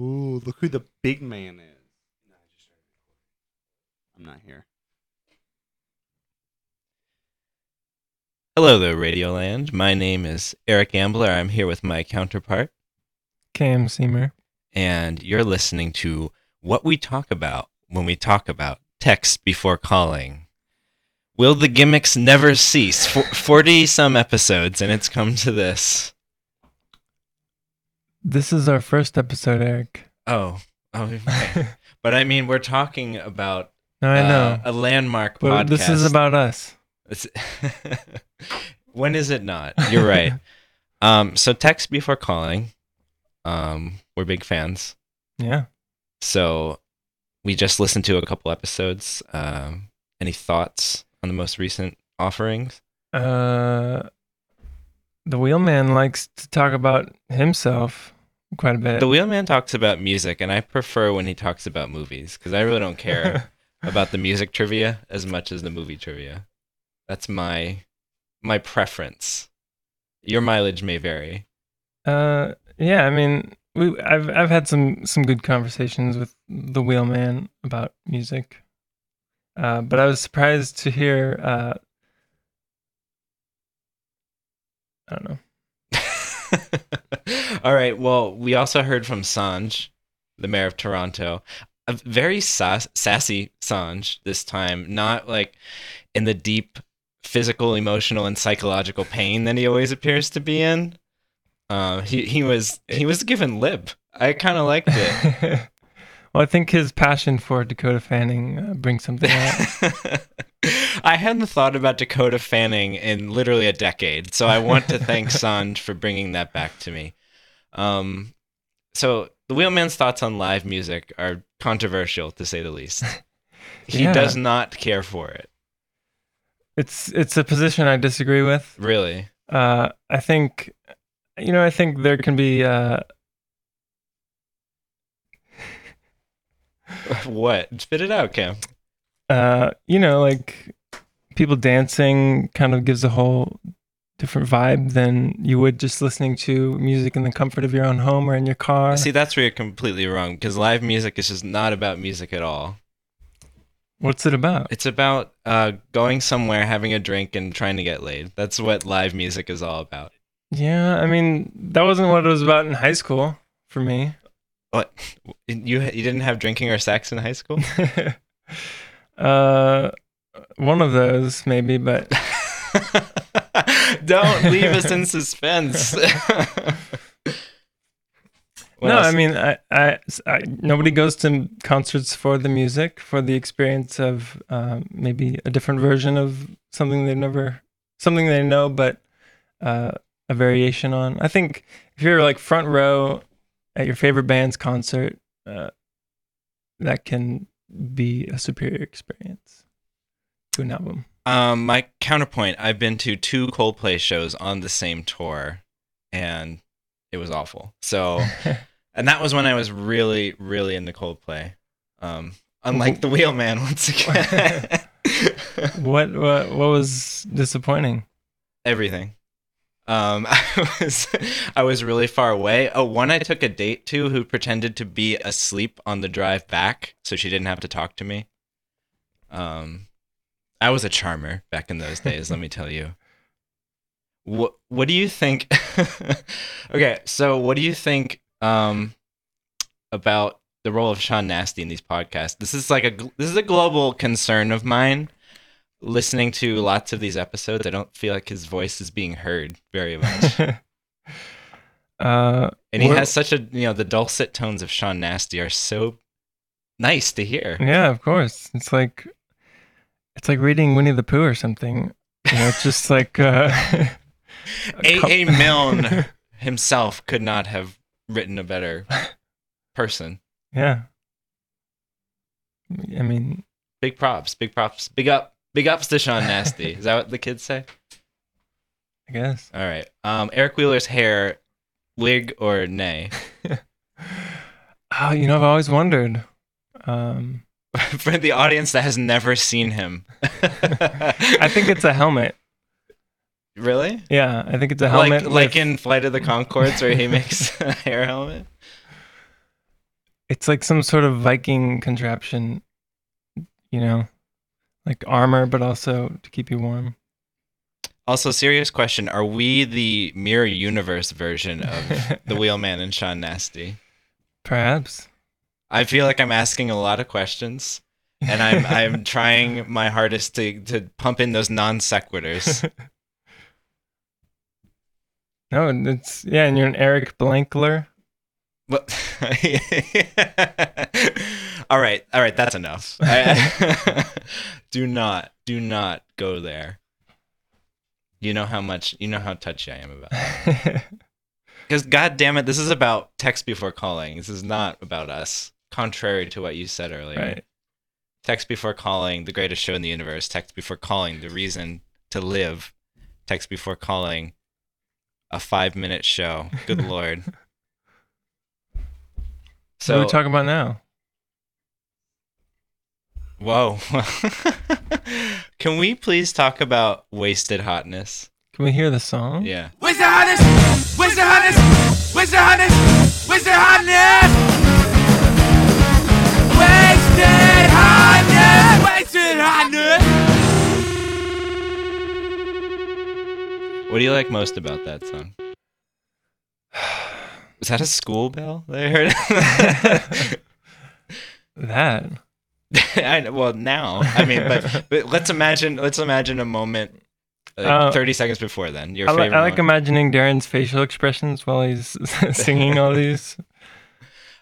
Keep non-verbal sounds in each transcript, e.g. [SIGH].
Ooh, look who the big man is. I'm not here. Hello there, Radioland. My name is Eric Ambler. I'm here with my counterpart, Cam Seamer. and you're listening to What We Talk About When We Talk About Text Before Calling. Will the gimmicks never cease? 40 some episodes, and it's come to this. This is our first episode, Eric. Oh, oh [LAUGHS] but I mean, we're talking about No, I know. uh, a landmark but podcast. this is about us. [LAUGHS] When is it not? You're right. [LAUGHS] um, so text before calling. Um, we're big fans. Yeah. So we just listened to a couple episodes. Um, any thoughts on the most recent offerings? Uh, the wheelman likes to talk about himself quite a bit. The Wheelman talks about music, and I prefer when he talks about movies because I really don't care [LAUGHS] about the music trivia as much as the movie trivia. That's my my preference. Your mileage may vary. uh, yeah. I mean, we I've I've had some some good conversations with the wheelman about music. Uh, but I was surprised to hear. Uh, I don't know. [LAUGHS] All right. Well, we also heard from Sanj, the mayor of Toronto. A very sass- sassy Sanj this time, not like in the deep physical, emotional, and psychological pain that he always appears to be in. Uh, he he was he was given lip. I kind of liked it. [LAUGHS] well, I think his passion for Dakota Fanning uh, brings something out. [LAUGHS] I hadn't thought about Dakota Fanning in literally a decade, so I want to thank [LAUGHS] Sanj for bringing that back to me. Um, so the Wheelman's thoughts on live music are controversial, to say the least. [LAUGHS] He Yeah. does not care for it, it's it's a position I disagree with. really. Uh, I think, you know, I think there can be. Uh, [LAUGHS] what? Spit it out, Cam. uh, you know, like people dancing kind of gives a whole different vibe than you would just listening to music in the comfort of your own home or in your car. See, that's where you're completely wrong because live music is just not about music at all. What's it about? It's about uh, going somewhere, having a drink, and trying to get laid. That's what live music is all about. Yeah, I mean, that wasn't what it was about in high school for me. What? You you didn't have drinking or sex in high school? [LAUGHS] uh, one of those maybe, but [LAUGHS] [LAUGHS] Don't leave us in suspense. [LAUGHS] No, else? I mean, I, I, I- nobody goes to concerts for the music, for the experience of um, maybe a different version of something they've never, something they know, but uh, a variation on. I think if you're like front row at your favorite band's concert, uh, that can be a superior experience to an album. Um, my counterpoint: I've been to two Coldplay shows on the same tour, and it was awful. So, [LAUGHS] and that was when I was really, really into Coldplay. Um, unlike the Wheelman, [LAUGHS] once again. [LAUGHS] what, what, what was disappointing? Everything. Um, I was I was really far away. Oh, one I took a date to who pretended to be asleep on the drive back, so she didn't have to talk to me. Um, I was a charmer back in those days. let me tell you. What What do you think? [LAUGHS] okay, so what do you think um, about the role of Sean Nasty in these podcasts? This is like a this is a global concern of mine listening to lots of these episodes, I don't feel like his voice is being heard very [LAUGHS] much. uh, And he has such a, you know, the dulcet tones of Sean Nasty are so nice to hear. Yeah, of course. It's like it's like reading Winnie the Pooh or something. You know, it's just like uh [LAUGHS] A. A. Milne [LAUGHS] himself could not have written a better person. yeah. I mean, Big props, big props, big up, big ups to Sean Nasty. Is that what the kids say? I guess. All right. Um, Eric Wheeler's hair, wig or nay? [LAUGHS] Oh, you know, I've always wondered. Um [LAUGHS] For the audience that has never seen him, I think it's a helmet. really Yeah, I think it's a helmet. like like in Flight of the Conchords where he makes [LAUGHS] a hair helmet. It's like some sort of Viking contraption, you know, like armor, but also to keep you warm. Also, serious question: Are we the mirror universe version of [LAUGHS] the Wheelman and Sean Nasty? Perhaps. I feel like I'm asking a lot of questions, and I'm [LAUGHS] I'm trying my hardest to to pump in those non sequiturs. [LAUGHS] no, it's yeah, and you're an Eric Blankler. But [LAUGHS] all right, all right, that's enough. I, do not, do not go there. You know how much, you know how touchy I am about. That. Because God damn it, this is about text before calling. This is not about us. Contrary to what you said earlier. right. Text before calling, the greatest show in the universe. Text before calling, the reason to live. Text before calling, a five minute show. Good [LAUGHS] lord. So what are we talking about now? Whoa. [LAUGHS] Can we please talk about wasted hotness? Can we hear the song? Yeah. Where's the hotness? Where's the hotness? Where's the hotness? Where's the hotness? What do you like most about that song? [SIGHS] Was that a school bell that I heard? [LAUGHS] That. [LAUGHS] I well, now I mean, but but let's imagine let's imagine a moment, like Uh, thirty seconds before then. Your I, favorite. I like moment. imagining Darren's facial expressions while he's [LAUGHS] singing all these.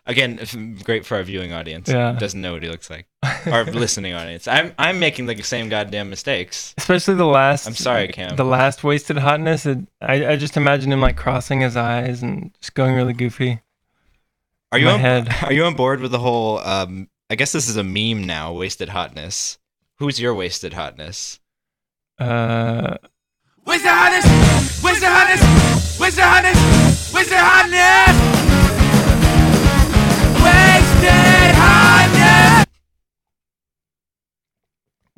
Again, great for our viewing audience. Yeah. doesn't know what he looks like. Our [LAUGHS] listening audience. I'm I'm making the same goddamn mistakes. Especially the last. I'm sorry, Cam. The last wasted hotness. It, I I just imagine him like crossing his eyes and just going really goofy. Are you on, head. are you on board with the whole? Um, I guess this is a meme now. Wasted hotness. Who's your wasted hotness? Uh, Where's the hotness? Where's the hotness? Where's the hotness?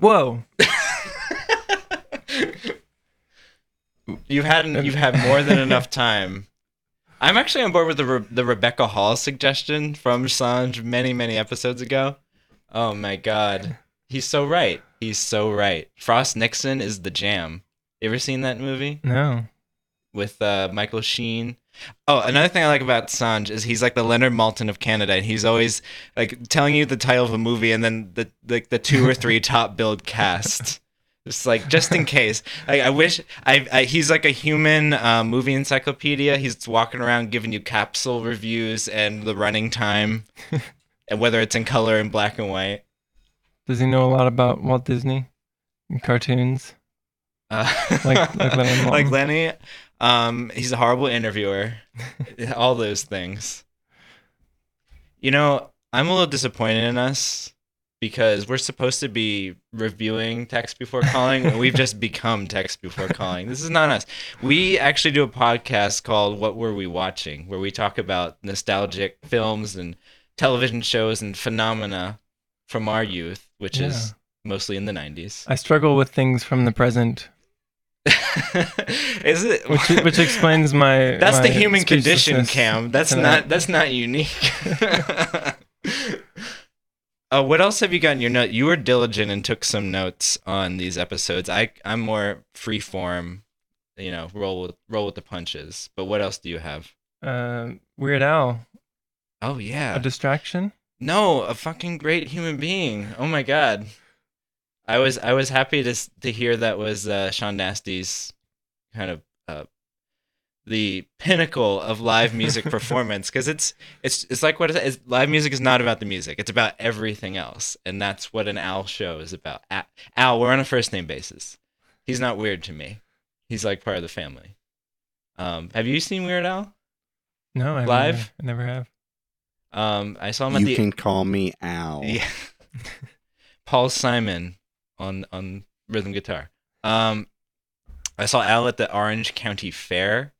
Whoa. You've had you've had more than enough time. I'm actually on board with the Re- the Rebecca Hall suggestion from Sanj many many episodes ago. Oh my god, he's so right. He's so right. Frost Nixon is the jam. You ever seen that movie No. With uh, Michael Sheen? Oh, another thing I like about Sanj is he's like the Leonard Maltin of Canada, and he's always like telling you the title of a movie and then the like the two or three top billed cast. [LAUGHS] Just like just in case. Like I wish I, I he's like a human uh, movie encyclopedia. He's walking around giving you capsule reviews and the running time, [LAUGHS] and whether it's in color and black and white. Does he know a lot about Walt Disney and cartoons? Uh, Like- like [LAUGHS] Lenny like Lenny. Um, he's a horrible interviewer. [LAUGHS] All those things. You know, I'm a little disappointed in us because we're supposed to be reviewing text before calling and we've just become text before calling. This is not us. We actually do a podcast called What Were We Watching where we talk about nostalgic films and television shows and phenomena from our youth, which Yeah. is mostly in the 90s. I struggle with things from the present, [LAUGHS] is it which which explains [LAUGHS] my. That's the human condition, Cam. That's tonight. not that's not unique. [LAUGHS] uh, what else have you got in your note? You were diligent and took some notes on these episodes. I I'm more free form, you know, roll with roll with the punches. But what else do you have? Uh, Weird Al, Oh yeah. a distraction. No, a fucking great human being. Oh my god. I was I was happy to to hear that was uh, Sean Nasty's kind of uh, the pinnacle of live music [LAUGHS] performance because it's it's it's like what it is. Live music is not about the music; it's about everything else, and that's what an Al show is about. A- Al, we're on a first name basis. He's not weird to me. He's like part of the family. Um, have you seen Weird Al? No, I Live? Never, I never have. Um, I saw him at You the can call me Al. Yeah. [LAUGHS] Paul Simon on on rhythm guitar. Um, I saw Al at the Orange County Fair.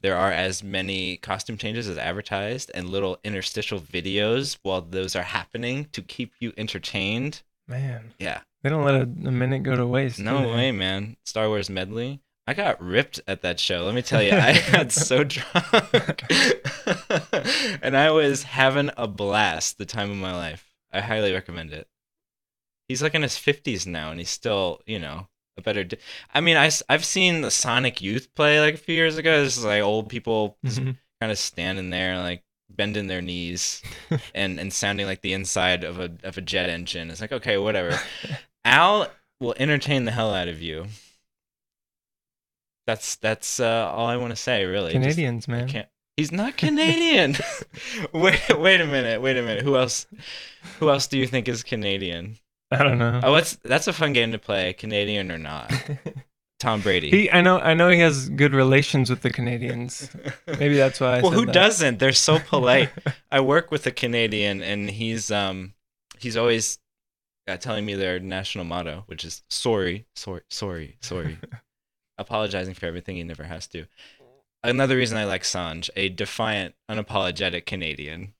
There are as many costume changes as advertised and little interstitial videos while those are happening to keep you entertained. Man, Yeah. they don't let a, a minute go to waste. No way, man. Star Wars medley. I got ripped at that show. Let me tell you, I [LAUGHS] got so drunk. [LAUGHS] and I was having a blast the time of my life. I highly recommend it. He's like in his 50s now and he's still, you know, a better. Di- I mean, I, i've seen the Sonic Youth play like a few years ago. This is like old people Mhm. kind of standing there, like bending their knees [LAUGHS] and, and sounding like the inside of a, of a jet engine. It's like, okay, whatever. Al will entertain the hell out of you. That's that's uh, all I want to say, really. Canadians, I man. can't. He's not Canadian. [LAUGHS] wait, wait a minute. Wait a minute. Who else? Who else do you think is Canadian? [LAUGHS] I don't know. Oh, what's that's a fun game to play. Canadian or not? [LAUGHS] Tom Brady. he, I know, I know, he has good relations with the Canadians. [LAUGHS] Maybe that's why. I well, said who that. doesn't? They're so polite. I work with a Canadian, and he's um he's always uh, telling me their national motto, which is sorry, sorry, sorry, sorry, apologizing for everything he never has to. Another reason I like Sanj, a defiant, unapologetic Canadian.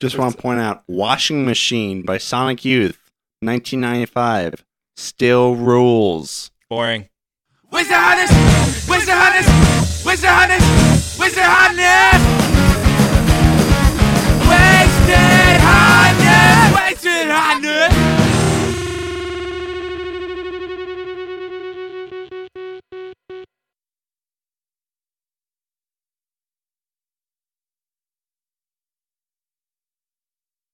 Just want to point out Washing Machine by Sonic Youth, 1995. Still rules. Boring. Where's